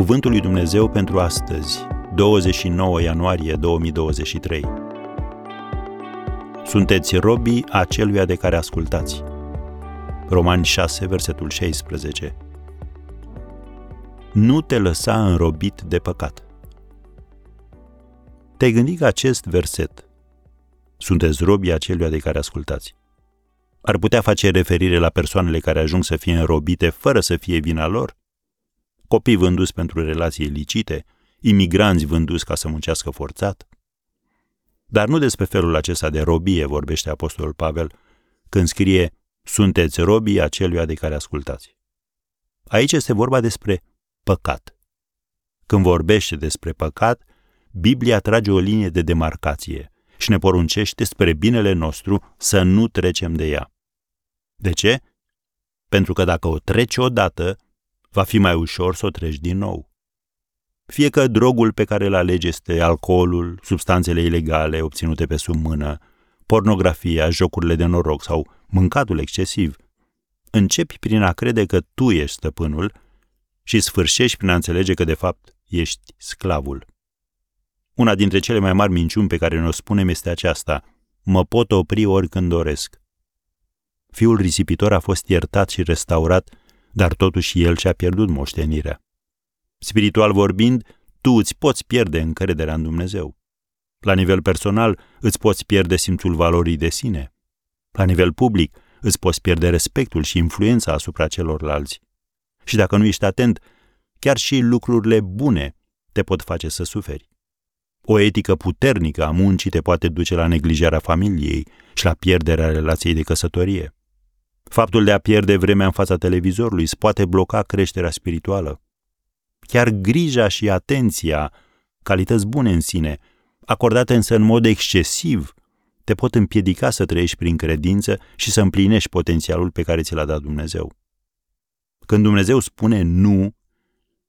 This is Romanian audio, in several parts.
Cuvântul lui Dumnezeu pentru astăzi, 29 ianuarie 2023. Sunteți robii aceluia de care ascultați. Romani 6, versetul 16. Nu te lăsa înrobit de păcat. Te-ai gândit că acest verset, sunteți robii aceluia de care ascultați, ar putea face referire la persoanele care ajung să fie înrobite fără să fie vina lor? Copii vânduți pentru relații ilicite, imigranți vânduți ca să muncească forțat? Dar nu despre felul acesta de robie vorbește Apostolul Pavel când scrie Sunteți robii aceluia de care ascultați. Aici este vorba despre păcat. Când vorbește despre păcat, Biblia trage o linie de demarcație și ne poruncește spre binele nostru să nu trecem de ea. De ce? Pentru că dacă o treci odată, va fi mai ușor să o treci din nou. Fie că drogul pe care îl alegi este alcoolul, substanțele ilegale obținute pe sub mână, pornografia, jocurile de noroc sau mâncatul excesiv, începi prin a crede că tu ești stăpânul și sfârșești prin a înțelege că de fapt ești sclavul. Una dintre cele mai mari minciuni pe care ne-o spunem este aceasta, mă pot opri oricând doresc. Fiul risipitor a fost iertat și restaurat, dar totuși el și-a pierdut moștenirea. Spiritual vorbind, tu îți poți pierde încrederea în Dumnezeu. La nivel personal, îți poți pierde simțul valorii de sine. La nivel public, îți poți pierde respectul și influența asupra celorlalți. Și dacă nu ești atent, chiar și lucrurile bune te pot face să suferi. O etică puternică a muncii te poate duce la neglijarea familiei și la pierderea relației de căsătorie. Faptul de a pierde vremea în fața televizorului îți poate bloca creșterea spirituală. Chiar grija și atenția, calități bune în sine, acordate însă în mod excesiv, te pot împiedica să trăiești prin credință și să împlinești potențialul pe care ți l-a dat Dumnezeu. Când Dumnezeu spune nu,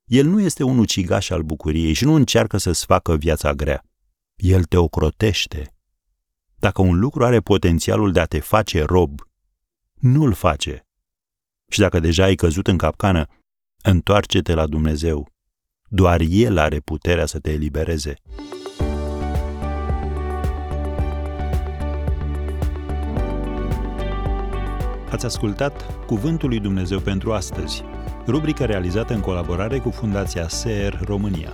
El nu este un ucigaș al bucuriei și nu încearcă să-ți facă viața grea. El te ocrotește. Dacă un lucru are potențialul de a te face rob, nu-l face. Și dacă deja ai căzut în capcană, întoarce-te la Dumnezeu. Doar El are puterea să te elibereze. Ați ascultat Cuvântul lui Dumnezeu pentru astăzi, rubrica realizată în colaborare cu Fundația SER România.